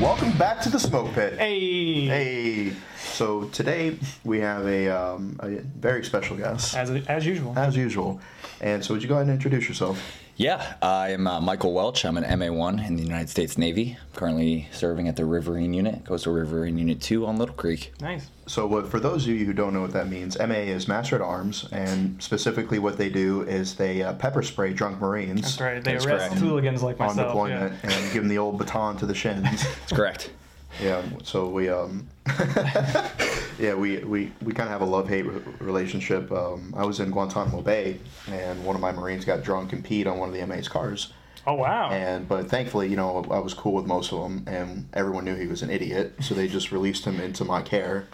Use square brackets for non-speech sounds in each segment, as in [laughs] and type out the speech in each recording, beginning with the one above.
Welcome back to the smoke pit. Hey. Hey. So today we have a, um, a very special guest, As, as usual. as usual. And so, would you go ahead and introduce yourself? Yeah, I am uh, Michael Welch. I'm an MA1 in the United States Navy. I'm Currently serving at the Riverine Unit, Coastal Riverine Unit 2 on Little Creek. nice. So, what, for those of you who don't know what that means, MA is Master at Arms, and specifically what they do is they uh, pepper spray drunk Marines That's right. They That's arrest correct. hooligans like on deployment Yeah. and give them the old baton to the shins. That's correct. Yeah, so we um, [laughs] yeah, we we, we kind of have a love hate re- relationship. Um, I was in Guantanamo Bay, and one of my Marines got drunk and peed on one of the MA's cars. Oh wow. And but thankfully, you know, I was cool with most of them, and everyone knew he was an idiot, so they just released him into my care,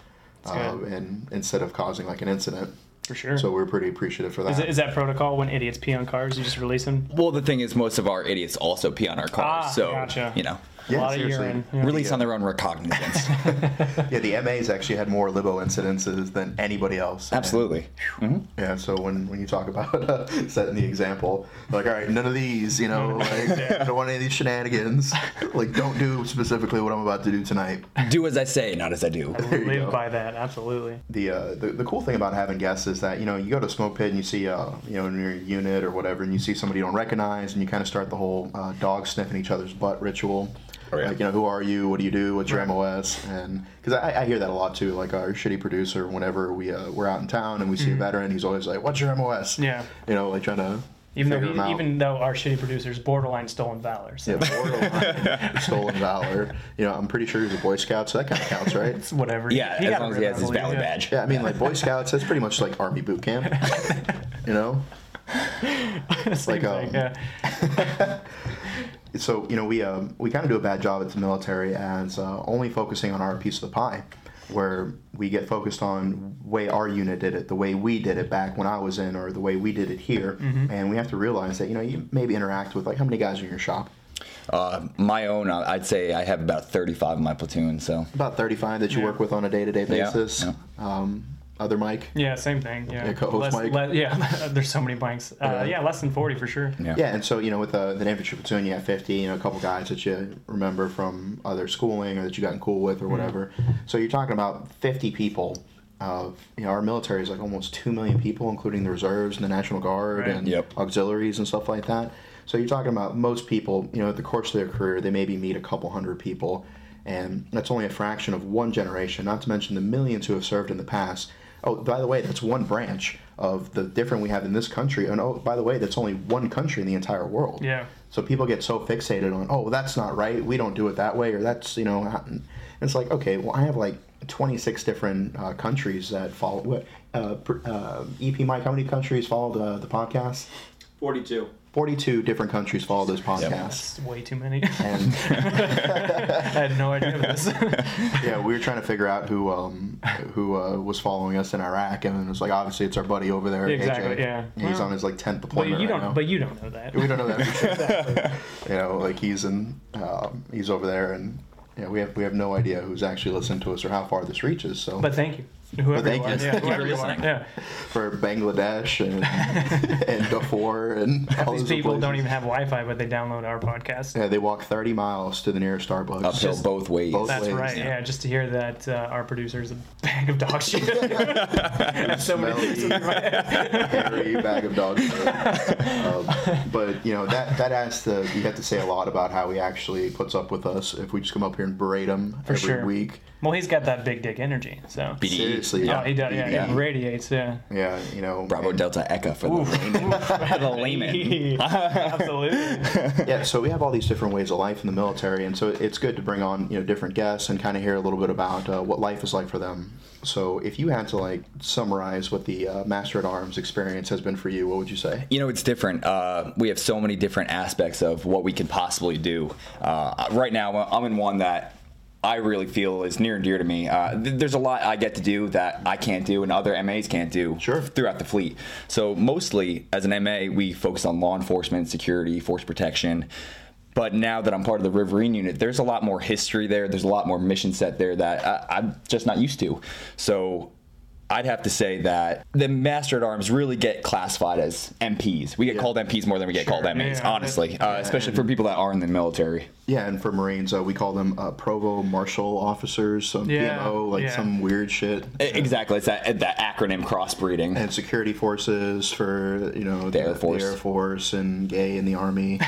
uh, and instead of causing like an incident. for sure. So we are pretty appreciative for that. is, it, is that protocol when idiots pee on cars? You just release them? Well, the thing is, most of our idiots also pee on our cars. Ah, so, gotcha. you know, Yeah, a lot seriously. of urine. Yeah. release Yeah. on their own recognizance. [laughs] yeah, the MA's actually had more libo incidences than anybody else. Absolutely. hmm Yeah, so when, when you talk about uh, [laughs] setting the example, like, all right, none of these, you know, [laughs] like, I don't want any of these shenanigans. Like, don't do specifically what I'm about to do tonight. Do as I say, not as I do. There you Live go. by that. Absolutely. The, uh, the the cool thing about having guests is that you know you go to a smoke pit and you see uh, you know in your unit or whatever and you see somebody you don't recognize and you kind of start the whole uh, dog sniffing each other's butt ritual. Oh, yeah. Like you know who are you? What do you do? What's your Right. MOS? And because I, I hear that a lot too. Like our shitty producer, whenever we uh, we're out in town and we see a veteran, he's always like, "What's your MOS?" Mm-hmm. Yeah. You know, like trying to Even though figure 'em he, out. even though our shitty producer's borderline stolen valor. So Yeah, borderline [laughs] stolen valor. You know, I'm pretty sure he's a Boy Scout, so that kind of counts, right? it's whatever. Yeah, He as long as he has his I believe, valid yeah. badge. Yeah, I mean, like Boy [laughs] Scouts, that's pretty much like Army boot camp. You know, [laughs] Same Like, um, thing, yeah. So you know we um, we kind of do a bad job at the military as uh, only focusing on our piece of the pie, where we get focused on way our unit did it, the way we did it back when I was in, or the way we did it here, and we have to realize that you know you maybe interact with like how many guys are in your shop? Uh, my own, uh, I'd say I have about 35 in my platoon. So, About 35 that you Yeah. work with on a day-to-day Yeah, basis. yeah. Um, other Mike. Yeah, same thing. Yeah. Yeah, co-host Less- Mike. le- yeah, [laughs] there's so many blanks. Uh, Yeah. yeah, less than 40 for sure. yeah. Yeah, and so you know, with uh, the infantry platoon, you have fifty. You know, a couple guys that you remember from other schooling or that you gotten cool with or whatever. So you're talking about fifty people. Of you know, our military is like almost two million people, including the reserves and the National Guard Right. and Yep. auxiliaries and stuff like that. So you're talking about most people. You know, at the course of their career, they maybe meet a couple hundred people, and that's only a fraction of one generation. Not to mention the millions who have served in the past. Oh, by the way, that's one branch of the different we have in this country. And oh, by the way, that's only one country in the entire world. Yeah. So people get so fixated on, oh, that's not right. We don't do it that way, or that's you know. and It's like okay, well, I have like 26 different uh, countries that follow. What uh, uh, EP Mike? How many countries follow the the podcast? 42. 42 different countries follow this podcast. That's way too many. And [laughs] I had no idea of this. [laughs] yeah, we were trying to figure out who um, who uh, was following us in Iraq, and it was like obviously it's our buddy over there, Exactly, AJ. yeah. He's Well, on his like 10th but you right don't. now. But you don't know that. we don't know that. For sure. [laughs] you know, like he's in, um, he's over there, and yeah, we have we have no idea who's actually listening to us or how far this reaches. So But thank you. Whoever thank you are. you. Yeah, whoever for you are. listening. Yeah. for Bangladesh and [laughs] and Darfur and all These those people places. don't even have Wi-Fi, but they download our podcast. Yeah, they walk 30 miles to the nearest Starbucks. Uphill Just- both ways. both That's ways, right. yeah. Yeah. just to hear that uh, our producer is a bag of dog shit. That's [laughs] so many things. in my head. hairy bag of dog shit. um, [laughs] but you know that that has to you have to say a lot about how he actually puts up with us if we just come up here and berate him For every sure. week. Well, he's got that big dick energy, so. BDE. Seriously, Yeah, he does. Yeah, Yeah. he radiates. Yeah. Yeah, you know. Bravo and- Delta Echo for the layman. [laughs] [laughs] for the layman. [laughs] Absolutely. yeah, so we have all these different ways of life in the military, and so it's good to bring on you know different guests and kind of hear a little bit about uh, what life is like for them. So if you had to like summarize what the uh, Master at Arms experience has been for you, what would you say? You know, it's different. Uh, we have so many different aspects of what we can possibly do. Uh, right now, I'm in one that I really feel is near and dear to me. Uh, th- there's a lot I get to do that I can't do and other MAs can't do Sure. throughout the fleet. So, mostly as an MA, we focus on law enforcement, security, force protection. But now that I'm part of the Riverine unit, there's a lot more history there. There's a lot more mission set there that I, I'm just not used to. So I'd have to say that the Master at Arms really get classified as MPs. We get Yeah. called MPs more than we get Sure, called MAs, yeah, honestly, uh, especially for people that are in the military. Yeah, and for Marines, uh, we call them uh, Provost Marshal Officers, some Yeah, PMO, like yeah. some weird shit. Exactly. It's that that acronym crossbreeding. And security forces for you know the, Air Force. Air Force, and gay [laughs] [laughs] in the army.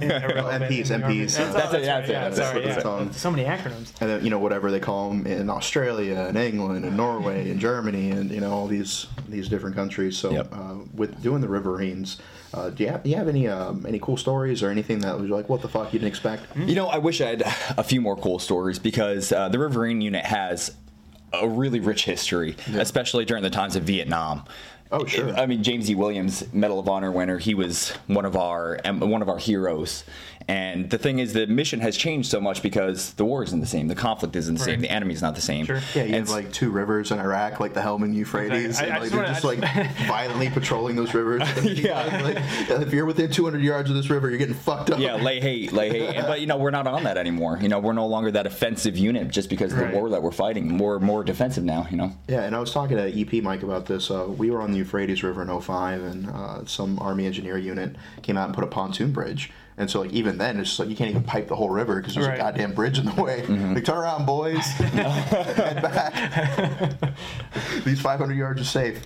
Irrelevant MPs, the. MPs, That's, That's it, that's that's right, it, that's sorry, yeah. it's. So many acronyms. and then you know whatever they call them in Australia and England and Norway and Germany and you know all these these different countries. So Yep. uh, with doing the Riverines, uh, do you have, do you have any um, any cool stories or anything that was like what the fuck you didn't expect? You know, I wish I had a few more cool stories because uh, the Riverine unit has a really rich history, especially during the times of Vietnam. Oh, sure. I mean, James E. Williams, Medal of Honor winner, he was one of our um, one of our heroes. And the thing is, the mission has changed so much because the war isn't the same, the conflict isn't the same, Right. the enemy's not the same. Sure. Yeah, you And have like two rivers in Iraq, like the Helmand Euphrates, Exactly. I- I and like, just they're wanna- just [laughs] like violently patrolling those rivers. [laughs] Yeah. like, if you're within 200 yards of this river, you're getting fucked up. yeah, lay hate, lay hate. And, but you know, we're not on that anymore. You know, we're no longer that offensive unit just because of Right. the war that we're fighting. We're more defensive now. You know. Yeah, and I was talking to EP Mike about this. Uh, we were on the Euphrates River in 05, and uh, some Army engineer unit came out and put a pontoon bridge. And so, like, even then, it's just like you can't even pipe the whole river because there's Right. a goddamn bridge in the way. Mm-hmm. Like, turn around, boys. [laughs] Head back. [laughs] These 500 yards are safe.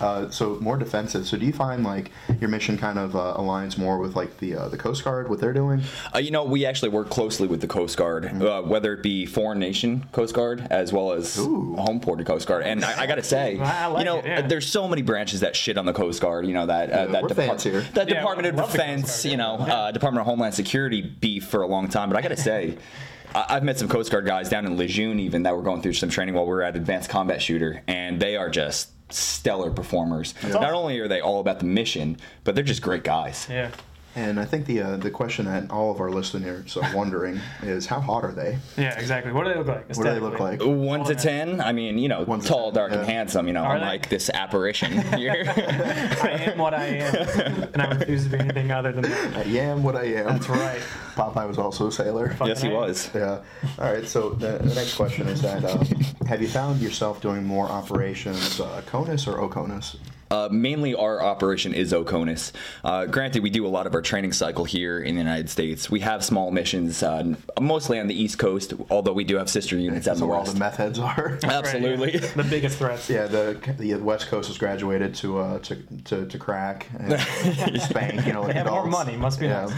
Uh, so more defensive. So do you find like your mission kind of uh, aligns more with like the uh, the Coast Guard, what they're doing? Uh, you know, we actually work closely with the Coast Guard, uh, whether it be foreign nation Coast Guard as well as Ooh. home ported Coast Guard. And I, I got to say, [laughs] I like you know, it, yeah. there's so many branches that shit on the Coast Guard. You know that uh, that, we're fans here. that Yeah, Department of I love the Coast Defense, Guard, you know, yeah. uh, Department of Homeland Security beef for a long time. But I got to say. [laughs] I- I've met some Coast Guard guys down in Lejeune, even that were going through some training while we were at Advanced Combat Shooter, and they are just stellar performers. Not awesome. only are they all about the mission, but they're just great guys. Yeah. And I think the uh, the question that all of our listeners are wondering is how hot are they? Yeah, exactly. What do they look like? What do they look like? One All to that. ten. I mean, you know, One tall, 10, dark, and handsome. You know, Are they? unlike this apparition [laughs] here. I am what I am, [laughs] and I refuse to be anything other than that. I am what I am. That's right. Popeye was also a sailor. yes, he Fucking was. Yeah. All right. So the, the next question is that um, have you found yourself doing more operations uh, CONUS or OCONUS? Uh, mainly, our operation is Oconus. Uh, granted, we do a lot of our training cycle here in the United States. We have small missions, uh, mostly on the East Coast, although we do have sister units out in That's the where all the meth heads are. Absolutely. Right, yeah. [laughs] The biggest threats. yeah. The the West Coast has graduated to uh, to, to to crack and [laughs] spank. You know, like They have more money, must be Yeah. nice.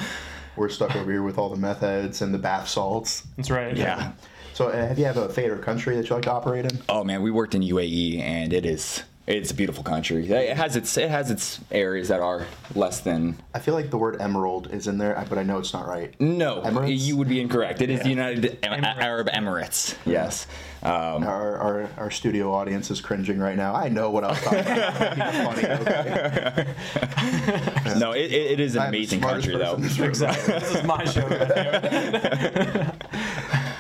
We're stuck over here with all the meth heads and the bath salts. That's right. Yeah. So uh, have you have a favorite country that you like to operate in? Oh man, we worked in UAE, and it is it's a beautiful country. It has its it has its areas that are less than. I feel like the word emerald is in there, but I know it's not right. No, Emirates? you would be incorrect. It is the United Emirates. Arab Emirates. Yes. Um, Our, our, our studio audience is cringing right now. I know what I was talking about. Funny, [laughs] okay? no, it, it it is an I'm amazing country though. person in this. Exactly. This is my show. Right. [laughs]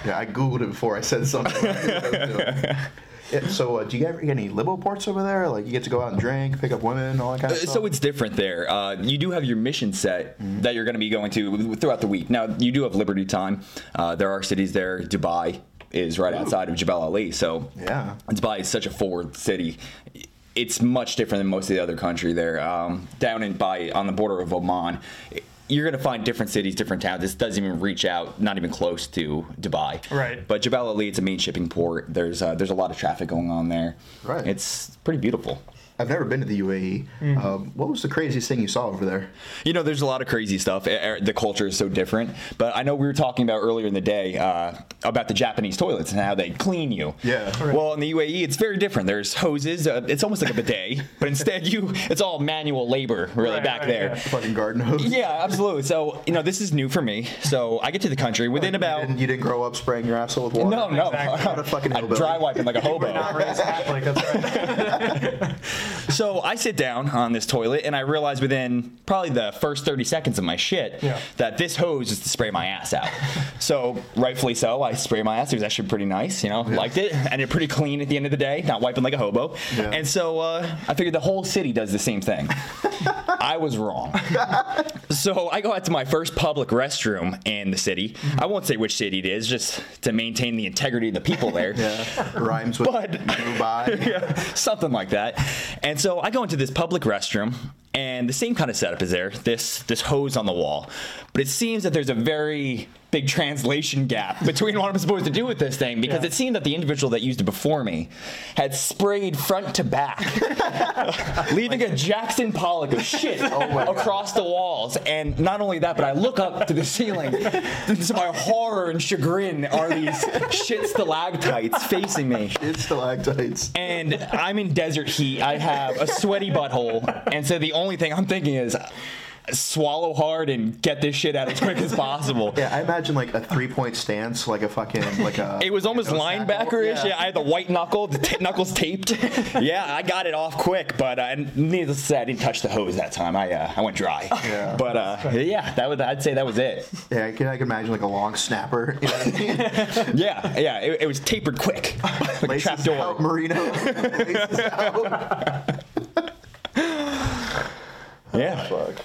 Yeah, I googled it before I said something. [laughs] So, uh, do you ever get any libo ports over there? Like, you get to go out and drink, pick up women, all that kind of Uh, stuff. So it's different there. Uh, you do have your mission set that you're going to be going to throughout the week. Now you do have Liberty time. Uh, there are cities there. Dubai is right outside of Jebel Ali, so Yeah. Dubai is such a forward city. It's much different than most of the other country there. Um, down in by on the border of Oman, you're going to find different cities, different towns. This doesn't even reach out, not even close to Dubai. Right. But Jebel Ali, it's a main shipping port. There's uh, there's a lot of traffic going on there. Right. It's pretty beautiful. I've never been to the UAE. Mm. Um, what was the craziest thing you saw over there? You know, there's a lot of crazy stuff. Eh, The culture is so different. But I know we were talking about earlier in the day uh, about the Japanese toilets and how they clean you. Yeah. Well, in the UAE, it's very different. There's hoses. Uh, it's almost like a bidet, [laughs] but instead you, it's all manual labor really Right, back right, there. yeah. Fucking garden hose. [laughs] Yeah, absolutely. So you know, this is new for me. So I get to the country within You about. didn't, you didn't grow up spraying your asshole with water? No, no. Exactly. What a fucking [laughs] I'm dry wiping like a We're not hobo. raised Catholic. That's right. So I sit down on this toilet and I realize within probably the first 30 seconds of my shit Yeah. that this hose is to spray my ass out. [laughs] so rightfully so, I spray my ass. It was actually pretty nice, you know, liked it. And it pretty clean at the end of the day, not wiping like a hobo. Yeah. And so uh, I figured the whole city does the same thing. [laughs] I was wrong. so I go out to my first public restroom in the city. I won't say which city it is, just to maintain the integrity of the people there. Yeah. Rhymes with But- Dubai. [laughs] yeah, something like that. And so I go into this public restroom, and the same kind of setup is there. This this hose on the wall, but it seems that there's a very big translation gap [laughs] between what I'm supposed to do with this thing because Yeah. it seemed that the individual that used it before me had sprayed front to back, [laughs] leaving a Jackson Pollock of shit across the walls. And not only that, but I look up to the ceiling. to my horror and chagrin are these shit stalactites facing me. It's stalactites. And I'm in desert heat. I have a sweaty butthole. And so the only thing I'm thinking is swallow hard and get this shit out as quick as possible. [laughs] Yeah, I imagine like a three-point stance, like a fucking like a. It was almost you linebacker-ish. tackle. Yeah. I had the white knuckle, the t- knuckles taped. [laughs] yeah, I got it off quick, but uh, and needless to say, I didn't touch the hose that time. I uh, I went dry. Yeah. [laughs] But uh, yeah, that would I'd say that was it. Yeah, I can, I can imagine like a long snapper. You know I mean? Yeah, yeah, it, it was tapered quick, like a trap door. out, Marino. Laces out. Yeah. [laughs] Fuck.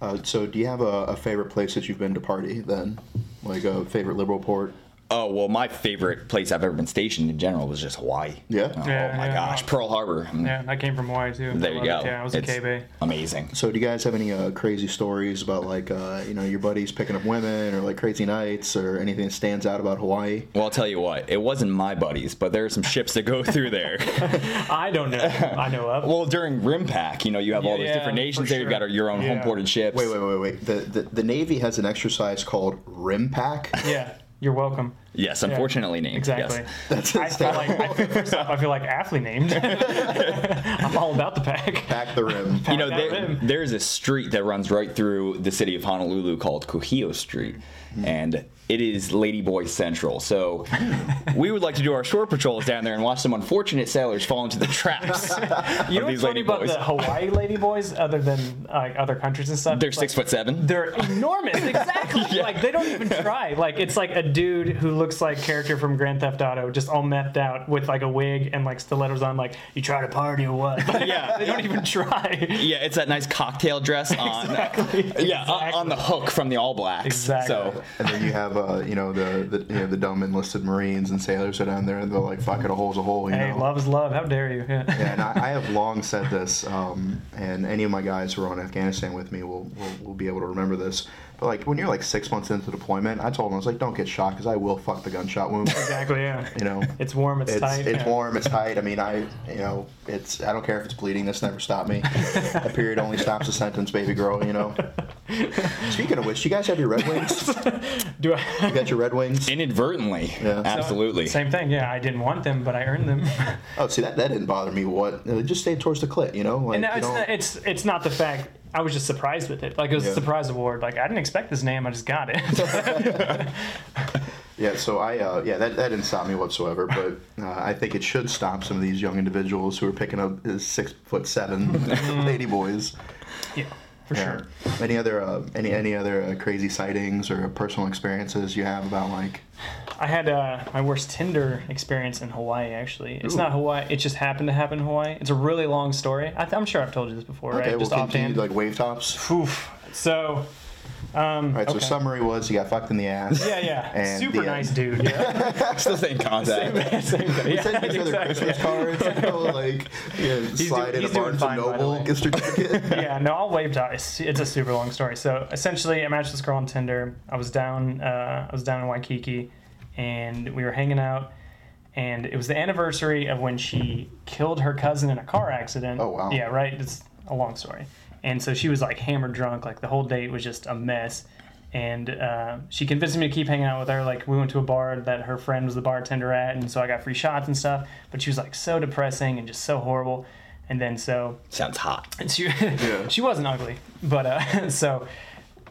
Uh, so, do you have a, a favorite place that you've been to party then? Like a favorite liberal port? Oh well, my favorite place I've ever been stationed in general was just Hawaii. Yeah? Oh, Yeah, my yeah. gosh, Pearl Harbor. I mean, Yeah, I came from Hawaii too. There I you go. it. Yeah, I was in It's K-Bay. Amazing. So, do you guys have any uh, crazy stories about like uh, you know your buddies picking up women or like crazy nights or anything that stands out about Hawaii? Well, I'll tell you what, it wasn't my buddies, but there are some ships that go [laughs] through there. [laughs] I don't know. I know of. well, during RIMPAC, you know, you have all these Yeah, different for nations there. You've sure. got your own Yeah. home-ported ships. Wait, wait, wait, wait. The, the the Navy has an exercise called RIMPAC. yeah, you're welcome. Yes, unfortunately named. Exactly. Yes. [laughs] That's I feel like I feel, first off, I feel like aptly named. [laughs] I'm all about the pack. Pack the rim. You know, there, rim. there's a street that runs right through the city of Honolulu called Kuhio Street, mm-hmm. and it is Ladyboy Central. So we would like to do our shore patrols down there and watch some unfortunate sailors fall into the traps [laughs] You of know what's these funny about ladyboys. the Hawaii ladyboys, other than like other countries and stuff? They're Like, six foot seven. They're enormous, exactly. [laughs] Yeah. Like they don't even try. Like it's like a dude who looks like character from Grand Theft Auto, just all methed out with like a wig and like stilettos on. Like you try to party or what? [laughs] Yeah. they don't even try. Yeah, it's that nice cocktail dress on. Exactly. Yeah, on- on the hook from the All Blacks. Exactly. So And then you have, uh, you know, the, the you know the dumb enlisted Marines and sailors are down there, and they're like, "Fuck it, a hole's a hole." You Hey, know. love is love. How dare you? Yeah. [laughs] Yeah, and I, I have long said this, um, and any of my guys who are on Afghanistan with me will, will, will be able to remember this. But like when you're like six months into deployment, I told him I was like, "Don't get shot because I will fuck the gunshot wound." Exactly. Yeah. You know, It's warm. It's, it's tight. it's yeah. warm, it's tight. I mean, I you know, it's I don't care if it's bleeding. This never stopped me. [laughs] a period only stops a sentence, baby girl. You know. [laughs] Speaking of which, you guys have your Red Wings. [laughs] Do I? You got your Red Wings. inadvertently, Yeah. absolutely. Same thing. Yeah, I didn't want them, but I earned them. Oh, see that that didn't bother me. What? Uh, just stay towards the clit. You know, like and you it's, not, it's it's not the fact. I was just surprised with it. Like it was Yeah. a surprise award. Like I didn't expect this name. I just got it. [laughs] Yeah, so I uh, yeah that, that didn't stop me whatsoever, but uh, I think it should stop some of these young individuals who are picking up his six foot seven [laughs] lady boys. yeah, for Yeah. sure. Any other uh, any any other uh, crazy sightings or personal experiences you have about like? I had uh, my worst Tinder experience in Hawaii. Actually, it's Ooh. not Hawaii. It just happened to happen in Hawaii. It's a really long story. I th- I'm sure I've told you this before, Okay, right? we'll Just continue offhand. like wave tops. Oof. So, um, All right, so summary was you got fucked in the ass. yeah, yeah, [laughs] And super the nice end. dude. Yeah, [laughs] Still staying contact. same thing. Yeah, Send each other exactly. Christmas cards, you know, [laughs] like yeah, slide doing- in a Barnes and Noble gift certificate. yeah, no, I'll wave to it's, it's a super long story. So essentially, I matched this girl on Tinder. I was down, uh, I was down in Waikiki, and we were hanging out. And it was the anniversary of when she killed her cousin in a car accident. Oh, wow. Yeah, right. It's a long story. And so she was like hammered drunk. Like the whole date was just a mess. And uh, she convinced me to keep hanging out with her. Like we went to a bar that her friend was the bartender at, and so I got free shots and stuff. But she was like so depressing and just so horrible. And then so Sounds hot. and she [laughs] she wasn't ugly, but uh, [laughs] so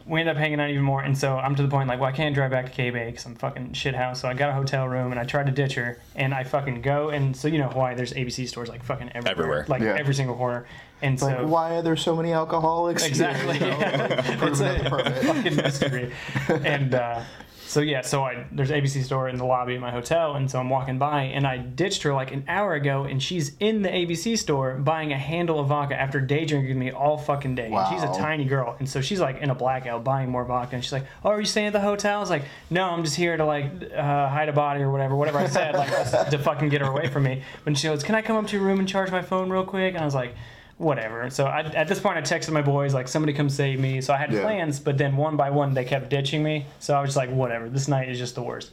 we ended up hanging out even more. And so I'm to the point like, well, I can't drive back to K Bay because I'm fucking shit house. So I got a hotel room and I tried to ditch her, and I fucking go and so you know Hawaii, there's ABC stores like fucking everywhere, Everywhere. like Yeah. every single corner. And like, so why are there so many alcoholics? here, Exactly. [laughs] you know? yeah. [laughs] it's at a permit. fucking mystery. And uh, so yeah, so I there's ABC store in the lobby of my hotel, and so I'm walking by, and I ditched her like an hour ago, and she's in the ABC store buying a handle of vodka after day drinking me all fucking day. And she's a tiny girl, and so she's like in a blackout buying more vodka, and she's like, "Oh, are you staying at the hotel?" I was like, "No, I'm just here to like uh, hide a body or whatever, whatever I said, like [laughs] to fucking get her away from me." When she goes, "Can I come up to your room and charge my phone real quick?" And I was like whatever. So I, at this point, I texted my boys like, somebody come save me. So I had Yeah. plans, but then one by one they kept ditching me. So I was just like, whatever. This night is just the worst.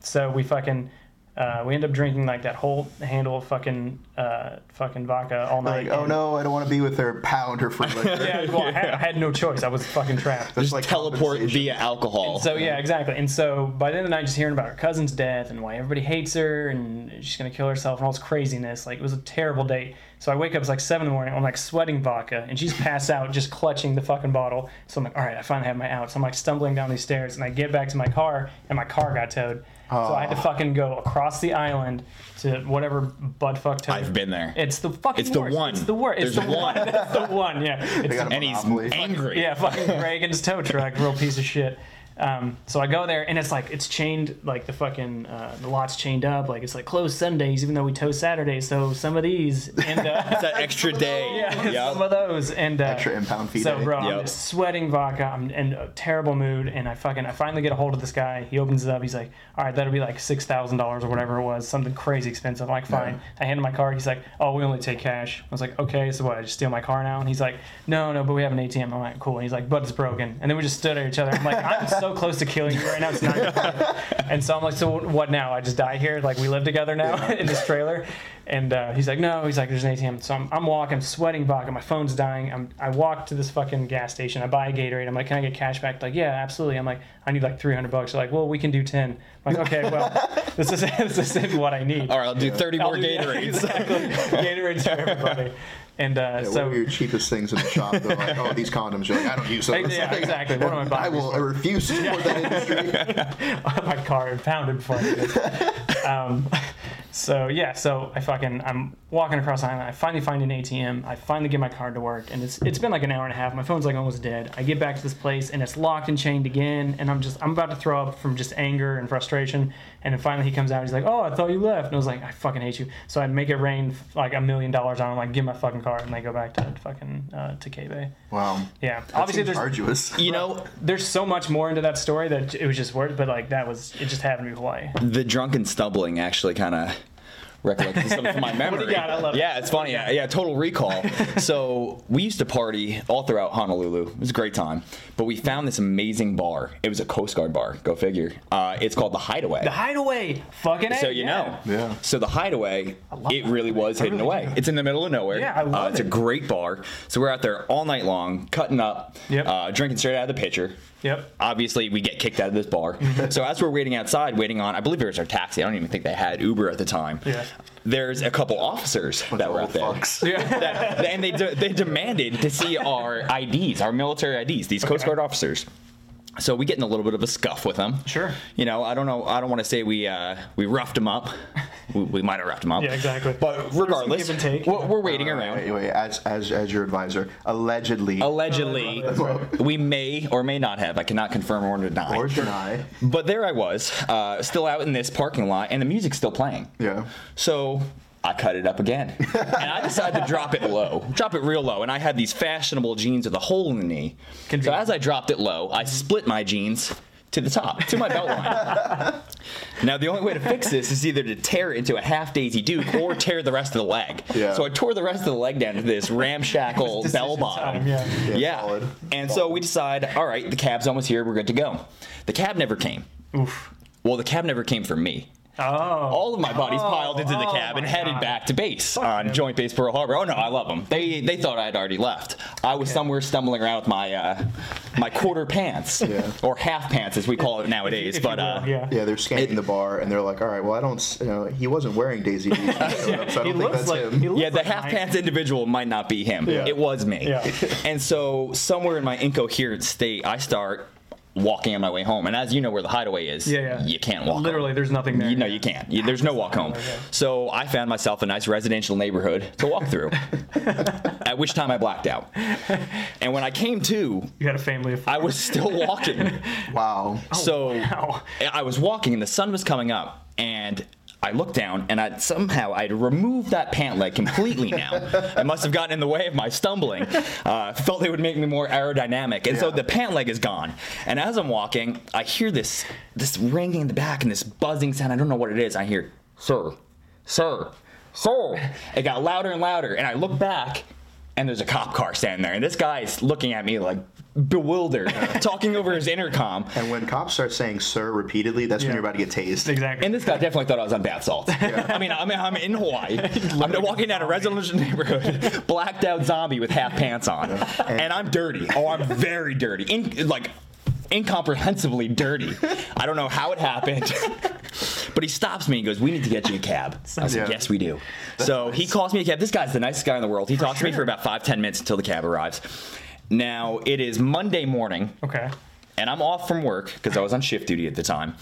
So we fucking. Uh, we end up drinking like that whole handle of fucking uh, fucking vodka all night. Like, oh no, I don't want to be with her. Pound her for liquor. Yeah, well, I, had, I had no choice. I was fucking trapped. That's Just like teleport via alcohol. So yeah, exactly. And so by the end of the night, just hearing about her cousin's death and why everybody hates her and she's gonna kill herself and all this craziness, like it was a terrible date. So I wake up, it's like seven in the morning, I'm like sweating vodka, and she's passed out, just clutching the fucking bottle. So I'm like, all right, I finally have my out. So I'm like stumbling down these stairs, and I get back to my car, and my car got towed. So I had to fucking go across the island to whatever buttfuck toad. I've been there. It's the fucking It's the worst. one. It's the worst. It's There's the one. one. [laughs] It's the one. Yeah. It's They got a and he's angry. yeah, fucking Reagan's tow truck, real piece of shit. Um, so I go there and it's like it's chained, like the fucking uh, the lot's chained up, like it's like closed Sundays, even though we tow Saturdays. So some of these and uh, [laughs] It's that extra [laughs] day. yeah, Yep. some of those and uh, Extra impound fee So day. bro, I'm Yep. just sweating vodka. I'm in a terrible mood, and I fucking I finally get a hold of this guy. He opens it up. He's like, "All right, that'll be like six thousand dollars or whatever it was, something crazy expensive." I'm like, "Fine." I hand him my card. He's like, "Oh, we only take cash." I was like, "Okay, so what? I just steal my car now?" And he's like, "No, no, but we have an ATM." I'm like, "Cool." And he's like, "But it's broken." And then we just stood at each other. I'm like, "I'm [laughs] so close to killing you right now. It's not." [laughs] your fault." and so I'm like, "So what now? I just die here? Like we live together now [laughs] in this trailer?" And uh, he's like, no, he's like, there's an ATM. So I'm, I'm walking, I'm sweating vodka. My phone's dying. I'm, I walk to this fucking gas station. I buy a Gatorade. I'm like, can I get cash back? Like, yeah, absolutely. I'm like, I need like 300 bucks. They're like, well, we can do 10. I'm like, okay, well, [laughs] this is this isn't what I need. All right, I'll do 30 I'll more do- yeah, Gatorades. exactly. Gatorades for everybody. And uh, Yeah, what so are your cheapest things in the shop? They're like, oh, these condoms. You're like, I don't use those. Yeah, exactly. What am I buying I will for? refuse to support that industry. [laughs] my car and pounded before I did it. Um, so yeah, so I fucking I'm walking across the island. I finally find an ATM. I finally get my card to work, and it's it's been like an hour and a half. My phone's like almost dead. I get back to this place, and it's locked and chained again. And I'm just I'm about to throw up from just anger and frustration. And then finally he comes out. And he's like, "Oh, I thought you left." And I was like, "I fucking hate you." So I make it rain like a million dollars on him. Like, give my fucking car, and they go back to fucking uh, to K Bay. Wow. Yeah, That obviously there's arduous. [laughs] You know, there's so much more into that story that it was just worth. But like that was it just happened to be Hawaii. the drunken stumbling actually kind of recollected something from my [laughs] memory. got? I love it. yeah, it's funny. Yeah, yeah, total recall. [laughs] so we used to party all throughout Honolulu. It was a great time. But we found this amazing bar. It was a Coast Guard bar. Go figure. Uh, it's called the Hideaway. The Hideaway, fucking A, so you yeah. know. Yeah. So the Hideaway, love it that really was I hidden really away. do. It's in the middle of nowhere. Yeah, I love uh, It's it. a great bar. So we're out there all night long, cutting up, Yep. uh, drinking straight out of the pitcher. Yep. Obviously, we get kicked out of this bar. Mm-hmm. so as we're waiting outside, waiting on, I believe it was our taxi. I don't even think they had Uber at the time. Yeah. There's a couple officers that were out there. fucks. [laughs] That- and they de- they demanded to see our IDs, our military IDs. These Coast Guard officers. So we get in a little bit of a scuff with them. Sure. You know, I don't know. I don't want to say we uh, we roughed them up. we, we might have roughed them up. Yeah, exactly. But regardless, give and take. we're, we're waiting Wait, around. wait, wait. As, as, as your advisor, allegedly Allegedly, we may or may not have. I cannot confirm or deny. or deny. But there I was, uh, still out in this parking lot, and the music's still playing. Yeah. So I cut it up again, [laughs] and I decided to drop it low, drop it real low. And I had these fashionable jeans with a hole in the knee. So as I dropped it low, I split my jeans to the top, to my belt line. [laughs] now the only way to fix this is either to tear it into a half Daisy Duke or tear the rest of the leg. Yeah. So I tore the rest of the leg down to this ramshackle bell bottom. time, yeah. Yeah, Yeah. solid. And so we decide, all right, the cab's almost here. We're good to go. The cab never came. Oof. Well, the cab never came for me. Oh. All of my buddies Oh, piled into the oh cab and headed God. back to base on them. Joint Base Pearl Harbor. Oh no, I love them. They they thought I had already left. I was somewhere stumbling around with my uh, my quarter pants [laughs] Yeah. or half pants as we call it nowadays. If you but will, uh, yeah. Yeah, they're scanning the bar and they're like, all right, well, I don't, you know, he wasn't wearing Daisy Dukes, [laughs] so I don't think that's like him. Yeah, the like half Mike. pants individual might not be him. Yeah. It was me. Yeah. [laughs] And so somewhere in my incoherent state, I start walking on my way home. And as you know where the hideaway is, Yeah, yeah. you can't walk. Literally, home. there's nothing there. You know you can't. You, there's no walk home. So I found myself a nice residential neighborhood to walk through. [laughs] at which time I blacked out. And when I came to, You had a family of. I was still walking. [laughs] Wow. so oh, wow. I was walking and the sun was coming up and I looked down and I somehow I'd removed that pant leg completely now. I must have gotten in the way of my stumbling. Uh, felt it would make me more aerodynamic. And so the pant leg is gone. And as I'm walking, I hear this this ringing in the back and this buzzing sound. I don't know what it is. I hear, sir, sir, sir. It got louder and louder. And I look back and there's a cop car standing there, and this guy's looking at me like bewildered, [laughs] talking over his intercom. And when cops start saying "sir" repeatedly, that's when you're about to get tased. Exactly. And this guy definitely thought I was on bath salts. [laughs] I mean, I mean, I'm in Hawaii. [laughs] I'm walking down a residential neighborhood, blacked out zombie with half pants on, and I'm dirty. Oh, I'm very dirty. In, like incomprehensibly dirty. I don't know how it happened. But he stops me and goes, "We need to get you a cab." I said, Yeah. "Yes, we do." so he calls me a cab. This guy's the nicest guy in the world. He talks to me for about five, ten minutes until the cab arrives. Now it is Monday morning okay. and I'm off from work because I was on shift duty at the time.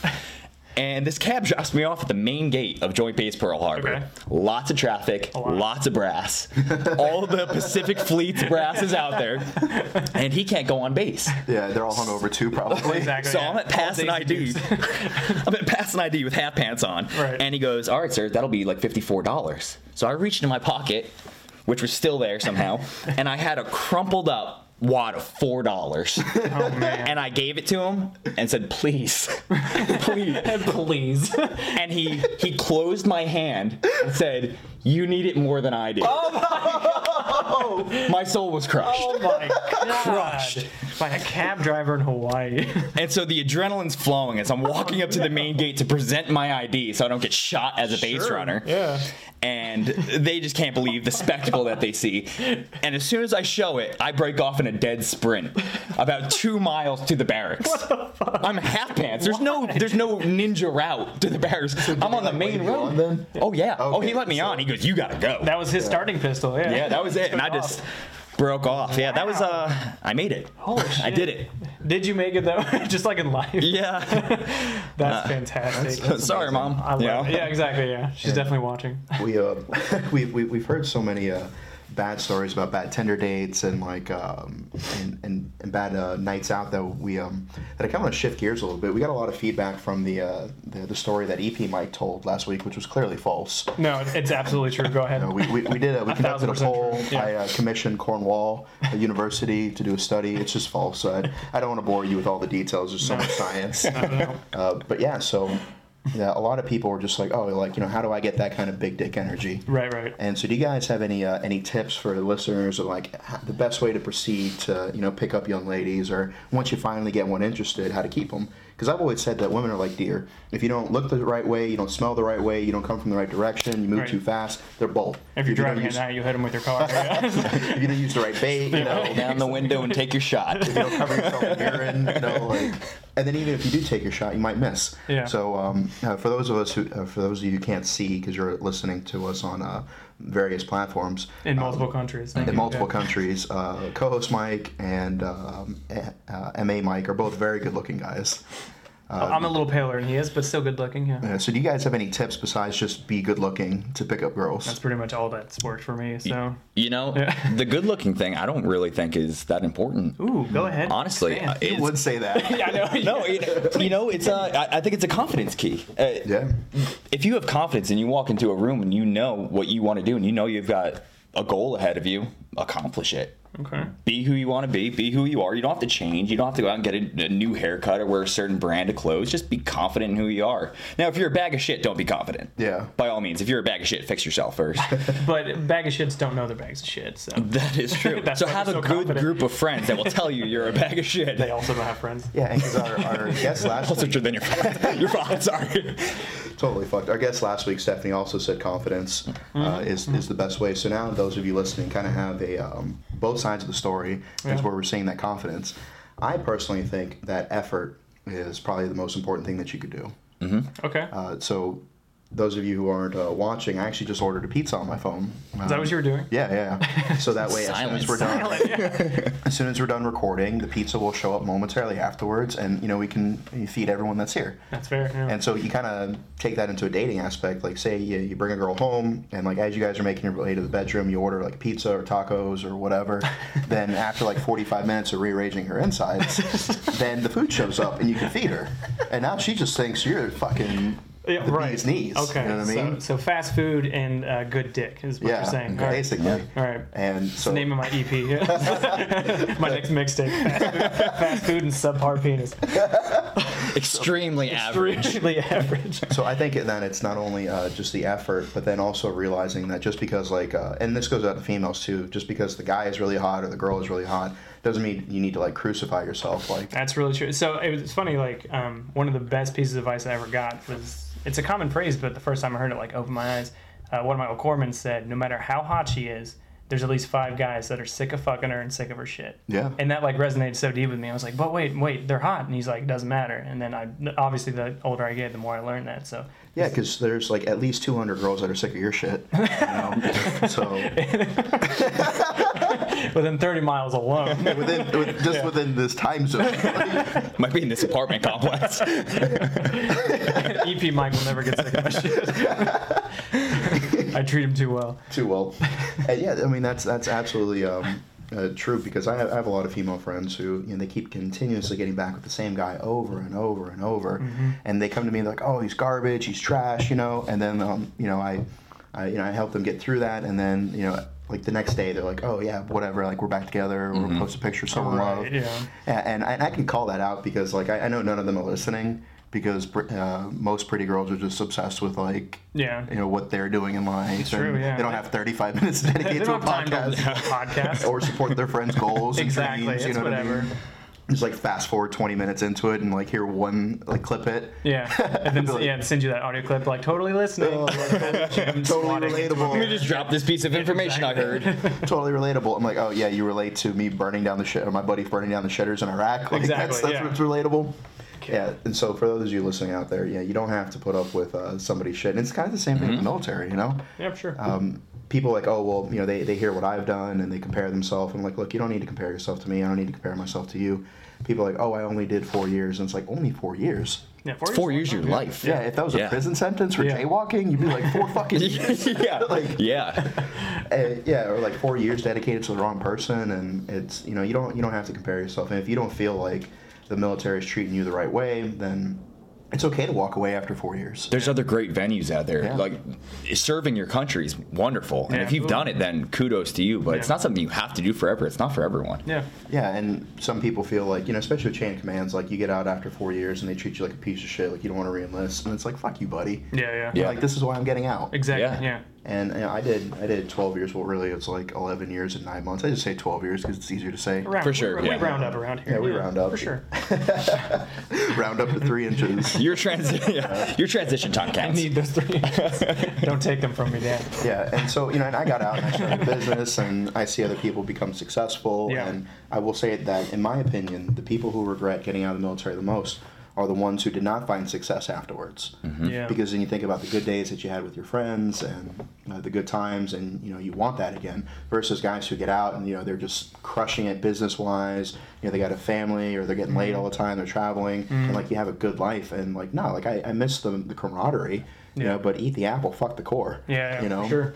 And this cab [laughs] drops me off at the main gate of Joint Base Pearl Harbor. Okay. Lots of traffic, lot. lots of brass. [laughs] All the Pacific Fleet's brass is out there, [laughs] and he can't go on base. Yeah, they're all hungover too, probably. Exactly. So yeah. I'm at pass and ID. I'm at pass and ID with half pants on, Right. and he goes, "All right, sir, that'll be like fifty-four dollars." So I reached into my pocket, which was still there somehow, and I had a crumpled up wad of four dollars. [laughs] Oh man. and I gave it to him and said, "Please, please." [laughs] Please. And he he closed my hand and said, "You need it more than I do." Oh my my soul was crushed. Oh my god. Crushed. By a cab driver in Hawaii. And so the adrenaline's flowing as I'm walking up to the main gate to present my ID so I don't get shot as a base runner. Yeah. And they just can't believe the spectacle that they see. And as soon as I show it, I break off in a dead sprint about two miles to the barracks. The I'm half pants. There's no there's no ninja route to the barracks. I'm on the like, main wave you on road. then? Oh yeah. oh, he let me so- on. He goes, "You gotta go." That was his starting pistol. Yeah. yeah, that was it. And I just off. Broke off. Yeah, that was uh, I made it. Holy shit. I did it. Did you make it though? [laughs] Just like in life. Yeah. [laughs] That's fantastic. Sorry, mom. I love Yeah. it. Yeah, exactly. Yeah, she's definitely watching. we uh [laughs] we, we we've heard so many uh bad stories about bad Tinder dates and like um and and, and bad uh, nights out that we um that I kind of want to shift gears a little bit. We got a lot of feedback from the uh the, the story that EP Mike told last week, which was clearly false. No, it's absolutely true. Go ahead. Uh, we, we, we did a, we conducted a thousand percent poll. yeah. I uh, commissioned Cornell a University to do a study. It's just false. So I, I don't want to bore you with all the details. There's so much science. [laughs] Uh, but yeah, so yeah, a lot of people were just like, oh, like you know, how do I get that kind of big dick energy? Right, right. And so, do you guys have any uh, any tips for the listeners, or like the best way to proceed to you know pick up young ladies, or once you finally get one interested, how to keep them? Because I've always said that women are like deer. If you don't look the right way, you don't smell the right way, you don't come from the right direction, you move Right. too fast, they're bold. If you're you don't driving at use, night, you hit them with your car. Yeah. [laughs] if you don't use the right bait, you [laughs] know, Roll down the window and take your shot. If you know, cover yourself in urine, you know, like, and then even if you do take your shot, you might miss. Yeah. So um, uh, for those of us who, uh, for those of you who can't see because you're listening to us on uh, various platforms In um, multiple countries. Thank in you. multiple Yeah. countries, uh, co-host Mike and um, uh, Ma Mike are both very good-looking guys. I'm a little paler than he is, but still good looking. Yeah. Uh, so do you guys have any tips besides just be good-looking to pick up girls? That's pretty much all that's worked for me. So, You know, Yeah. [laughs] the good looking thing, I don't really think is that important. ooh, go ahead. Honestly, Expand. uh, you would say that. [laughs] yeah, I know. [laughs] no, you you know, it's a, I think it's a confidence key. Uh, yeah. If you have confidence and you walk into a room and you know what you want to do and you know you've got a goal ahead of you, accomplish it. Okay. Be who you want to be. Be who you are. You don't have to change. You don't have to go out and get a, a new haircut or wear a certain brand of clothes. Just be confident in who you are. Now, if you're a bag of shit, don't be confident. Yeah. By all means, if you're a bag of shit, fix yourself first. [laughs] But bag of shits don't know they're bags of shit. So [laughs] that is true. [laughs] That's so why have a so good confident. group of friends that will tell you you're a bag of shit. they also don't have friends. Yeah, and 'cause our, our guest last also week, true. Then you're fine. You're. Sorry. Totally fucked. Our guest last week, Stephanie, also said confidence uh, is is the best way. So now those of you listening kind of have a um, both sides of the story is where we're seeing that confidence. I personally think that effort is probably the most important thing that you could do. Okay. Uh, so those of you who aren't uh, watching, I actually just ordered a pizza on my phone. Is that what you were doing? Yeah, yeah. yeah. So that way, as soon as we're done, [laughs] as soon as we're done recording, the pizza will show up momentarily afterwards, and you know we can feed everyone that's here. That's fair. Yeah. And so you kind of take that into a dating aspect. Like, say you, you bring a girl home, and like as you guys are making your way to the bedroom, you order like pizza or tacos or whatever. [laughs] then after like 45 minutes of rearranging her insides, [laughs] then the food shows up and you can feed her. And now she just thinks you're fucking Yeah, the right. bee's knees. Okay. You know what I mean? So, so fast food and uh, good dick is what yeah, you're saying. All right. basically. Yeah. All right. And so the name of my EP. [laughs] [laughs] my next mixtape. Fast food, fast food and subpar penis. [laughs] Extremely average. Extremely average. So I think then it's not only uh, just the effort, but then also realizing that just because like, uh, and this goes out to females too, just because the guy is really hot or the girl is really hot, doesn't mean you need to like crucify yourself. Like, That's really true. So it was it's funny. Like um, one of the best pieces of advice I ever got was it's a common phrase, but the first time I heard it, like opened my eyes. Uh, one of my old corpsmen said, "No matter how hot she is, there's at least five guys that are sick of fucking her and sick of her shit." yeah, And that like resonated so deep with me. I was like, "But wait, wait, they're hot." And he's like, "Doesn't matter." And then I obviously the older I get, the more I learn that. So yeah, because there's like at least 200 girls that are sick of your shit. You know? so [laughs] within 30 miles alone. within with, just within this time zone, [laughs] Might be in this apartment complex. [laughs] EP Mike will never get sick of my shit. I treat him too well. too well. And yeah, I mean that's that's absolutely um, uh, true because I have, I have a lot of female friends who you know they keep continuously getting back with the same guy over and over and over, and they come to me like, oh, he's garbage, he's trash, you know, and then um, you know I, I you know I help them get through that, and then you know like the next day they're like, oh yeah, whatever, like we're back together, we'll post a picture, someone Right, love, yeah. and, and I, I can call that out because like I, I know none of them are listening because uh, most pretty girls are just obsessed with like Yeah. you know what they're doing in life. It's true, yeah. They don't have 35 minutes They dedicated to a don't have time to podcast to a podcast. [laughs] or support their friends' goals and Exactly, dreams. You it's know what I whatever. mean? Just like fast forward 20 minutes into it and like hear one like clip it. Yeah, [laughs] and then Be like, yeah, send you that audio clip like totally listening. Oh, [laughs] Jim totally swatting into a relatable. Let me just drop this piece of information I heard. totally relatable. I'm like, oh yeah, you relate to me burning down the shit, or my buddy burning down the shitters in Iraq. Like, Exactly, That's, that's yeah. what's relatable. Yeah, and so for those of you listening out there, yeah, you don't have to put up with uh, somebody's shit. And it's kind of the same thing with the military, you know. Yeah, sure. um, people like, oh well, you know, they, they hear what I've done and they compare themselves. I'm like, look, you don't need to compare yourself to me. I don't need to compare myself to you. People are like, oh, I only did four years, and it's like only four years. yeah, Four years of your life. Yeah, if that was a prison sentence for Yeah. jaywalking, you'd be like four [laughs] fucking years. [laughs] yeah. [laughs] Like- yeah. Uh, yeah, or like four years dedicated to the wrong person, and it's you know you don't you don't have to compare yourself. And if you don't feel like the military is treating you the right way, then it's okay to walk away after four years. There's other great venues out there. Yeah. Like serving your country is wonderful, and Yeah, if you've done it, then kudos to you. But it's not something you have to do forever. It's not for everyone. Yeah, Yeah, and some people feel like, you know, especially with chain of commands, like you get out after four years and they treat you like a piece of shit, like you don't want to re-enlist, and it's like, fuck you, buddy. yeah, yeah, Yeah. Like this is why I'm getting out. Exactly. Yeah. Yeah. And you know, I did, I did 12 years. Well, really, it's like 11 years and nine months. I just say 12 years because it's easier to say. Round, For sure, We, yeah. we round up around here. Yeah, we round up. for sure. [laughs] Round up to three inches. [laughs] Your transi- yeah. your transition time counts. I counts. need those three. inches. [laughs] Don't take them from me, Dad. Yeah, and so you know, and I got out and I started a business, and I see other people become successful. Yeah. And I will say that, in my opinion, the people who regret getting out of the military the most are the ones who did not find success afterwards. Yeah. Because then you think about the good days that you had with your friends and uh, the good times, and you know you want that again. Versus guys who get out and you know they're just crushing it business wise. You know they got a family or they're getting laid all the time. They're traveling and like you have a good life and like no, like I, I miss the the camaraderie. You Yeah. know, but eat the apple, fuck the core. yeah, yeah, you know. sure.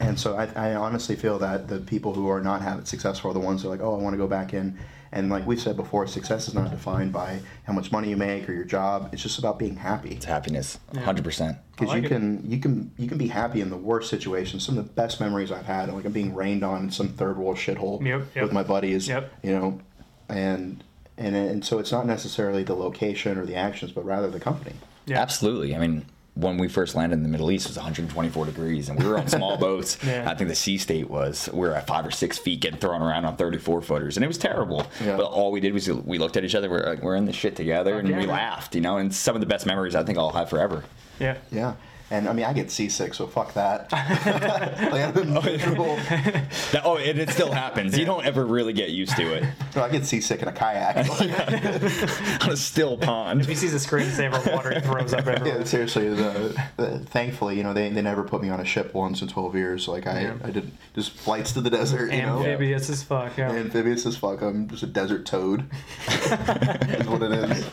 And so I, I honestly feel that the people who are not having successful are the ones who are like, oh, I want to go back in. And like we've said before, success is not defined by how much money you make or your job. It's just about being happy. It's happiness, hundred percent. Because like you it. can you can you can be happy in the worst situations. Some of the best memories I've had, like I'm being rained on in some third world shithole Yep, yep. with my buddies. Yep. You know, and and and so it's not necessarily the location or the actions, but rather the company. Yeah. Absolutely. I mean, when we first landed in the Middle East, it was 124 degrees, and we were on small [laughs] boats. Yeah. I think the sea state was we were at five or six feet, getting thrown around on 34 footers, and it was terrible. Yeah. But all we did was we looked at each other. We're like, we're in this shit together, and yeah, we laughed. You know, and some of the best memories I think I'll have forever. Yeah. Yeah. And I mean, I get seasick, so fuck that. [laughs] like, I've miserable. That, oh, and it still happens. You don't ever really get used to it No, I get seasick in a kayak. [laughs] on a still pond. If he sees a screensaver of water, he [laughs] throws up everywhere. Yeah, seriously. The, the, thankfully, you know, they, they never put me on a ship once in 12 years. Like, I, Yeah. I did just flights to the desert, you know? Amphibious as fuck. Yeah. Amphibious as fuck. I'm just a desert toad. is what it is.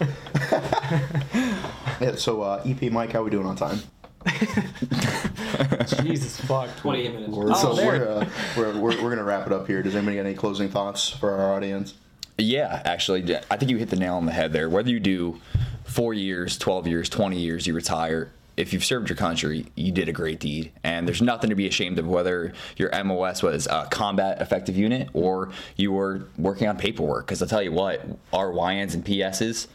yeah, so, uh, EP Mike, how are we doing on time? [laughs] Jesus fuck. 28 minutes. We're, Oh, so there. we're, uh, we're, we're, we're going to wrap it up here. Does anybody got any closing thoughts for our audience? Yeah, actually, I think you hit the nail on the head there. Whether you do four years, 12 years, 20 years, you retire. If you've served your country, you did a great deed. And there's nothing to be ashamed of whether your MOS was a combat effective unit or you were working on paperwork. Because I'll tell you what, our YNs and PSs,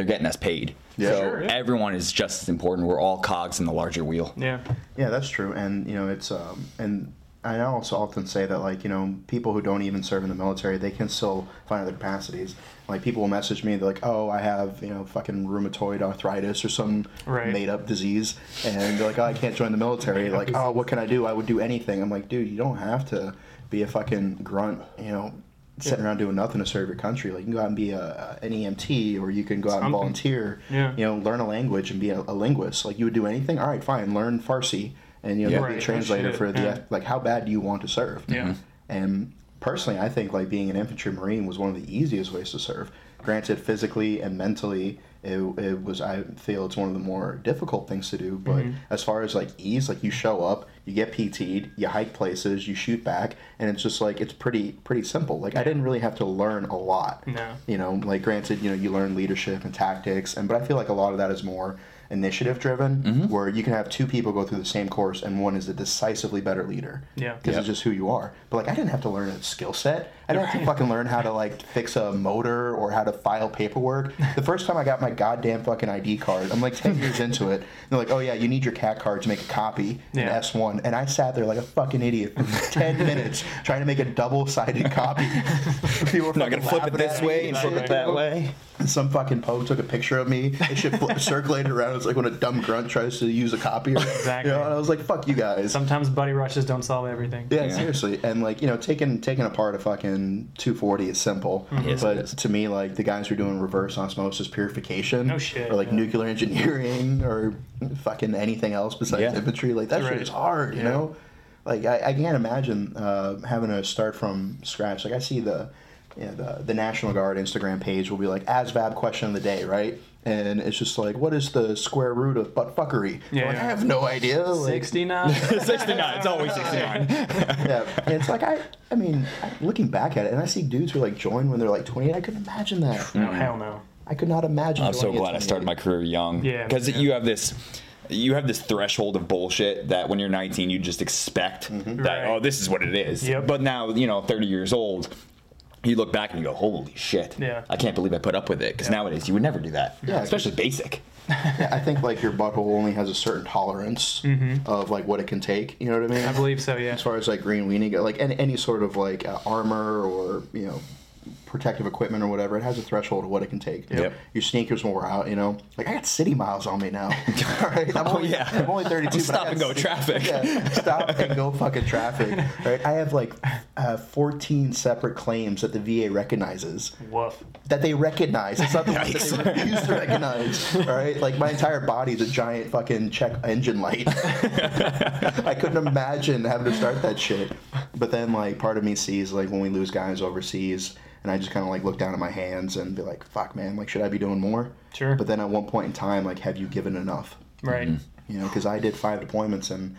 they're getting us paid. Yeah. so Sure, yeah. everyone is just as important. We're all cogs in the larger wheel. Yeah. Yeah, that's true, and you know it's um, and I also often say that like you know people who don't even serve in the military they can still find other capacities. Like people will message me, they're like, "Oh, I have you know fucking rheumatoid arthritis or some Right. made up disease," and they're like, "Oh, I can't join the military." [laughs] Like, "Oh, what can I do? I would do anything." I'm like, "Dude, you don't have to be a fucking grunt, you know." Sitting around doing nothing to serve your country, like you can go out and be a, an EMT, or you can go out and volunteer. Yeah. You know, learn a language and be a, a linguist. Like you would do anything. All right, fine. Learn Farsi, and you know, Yeah. be a translator for the yeah. like. How bad do you want to serve? Yeah. Mm-hmm. And personally, I think like being an infantry marine was one of the easiest ways to serve. Granted, physically and mentally, it, it was. I feel it's one of the more difficult things to do. But Mm-hmm. as far as like ease, like you show up, you get PT'd, you hike places, you shoot back, and it's just like it's pretty pretty simple. Like I didn't really have to learn a lot. No. You know, like granted, you know, you learn leadership and tactics, and but I feel like a lot of that is more initiative driven, Mm-hmm. where you can have two people go through the same course, and one is a decisively better leader. Yeah. Because Yep. it's just who you are. But like, I didn't have to learn a skill set. I didn't have to fucking learn how to like fix a motor or how to file paperwork. The first time I got my goddamn fucking ID card, I'm like 10 years into it. They're like, oh yeah, you need your CAC card to make a copy in Yeah. S1. And I sat there like a fucking idiot for [laughs] 10 minutes trying to make a double sided copy. [laughs] People were Not fucking gonna flip it this way and flip it that way. And some fucking pogue took a picture of me. It should fl- [laughs] circulated around. It's like when a dumb grunt tries to use a copier. [laughs] Exactly. You know, and I was like, fuck you guys. Sometimes buddy rushes don't solve everything. Yeah, Yeah. seriously, and like you know, taking taking apart a fucking 240 is simple, Yes, but it is. to me, like the guys who are doing reverse osmosis purification, No shit, or like yeah. nuclear engineering, [laughs] or fucking anything else besides Yeah. infantry, like that shit is hard, you Yeah. know. Like I, I can't imagine uh, having to start from scratch. Like I see the, you know, the the National Guard Instagram page will be like ASVAB question of the day, right? And it's just like, what is the square root of butt fuckery? Yeah, Like, yeah. I have no idea. Like, 69. [laughs] 69. It's always 69. [laughs] yeah, and it's like I, I mean, looking back at it, and I see dudes who like join when they're like 28. I couldn't imagine that. no, hell no. I could not imagine. I'm so glad I started my career young. Yeah, Because yeah. you have this. You have this threshold of bullshit that when you're 19, you just expect mm-hmm. that, Right. oh, this is what it is. Yep. But now, you know, 30 years old, you look back and you go, holy shit. Yeah. I can't believe I put up with it. Because Yeah. nowadays, you would never do that. Yeah, Especially basic. Yeah, [laughs] I think like your butthole only has a certain tolerance of like what it can take. You know what I mean? I believe so, yeah. As far as like green weenie, go, like any, any sort of like uh, armor or you know protective equipment or whatever, it has a threshold of what it can take. Yep. Your sneakers will wear out. You know, like I got city miles on me now. [laughs] [laughs] All right, I'm Oh, only, yeah. I'm only 32. I'm but I stop got and go city- traffic. Yeah, stop and go fucking traffic. [laughs] Right, I have like uh, 14 separate claims that the VA recognizes Woof. that they recognize. It's not the ones that they refuse to recognize. All right, like my entire body's a giant fucking check engine light. I couldn't imagine having to start that shit. But then, like, part of me sees like when we lose guys overseas, and I just kind of like look down at my hands and be like, "Fuck, man! Like, should I be doing more?" Sure. But then at one point in time, like, have you given enough? Right. You know, because I did five deployments and.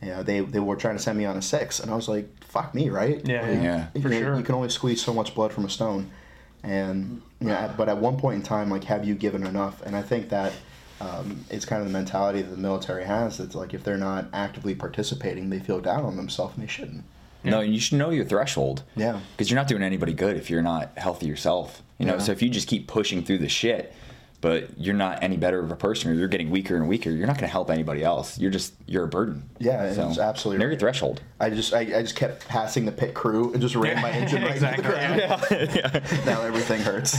You know, they, they were trying to send me on a six, and I was like, "Fuck me, right?" Yeah, Like, yeah. you For know, sure. You can only squeeze so much blood from a stone, and yeah. But at one point in time, like, have you given enough? And I think that um, it's kind of the mentality that the military has. It's like if they're not actively participating, they feel down on themselves, and they shouldn't. No, and you should know your threshold. Yeah. Because you're not doing anybody good if you're not healthy yourself. You know, Yeah. so if you just keep pushing through the shit, but you're not any better of a person or you're getting weaker and weaker, you're not going to help anybody else. You're just, you're a burden. Yeah, it's absolutely Know your threshold. I just I, I just kept passing the pit crew and just ran my [laughs] engine right exactly. into the ground. [laughs] now everything hurts.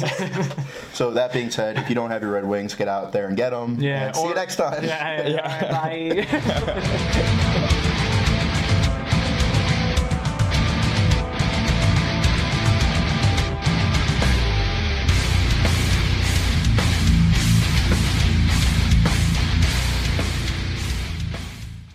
so that being said, if you don't have your Red Wings, get out there and get them. Yeah. see you next time. Yeah. [laughs] Bye.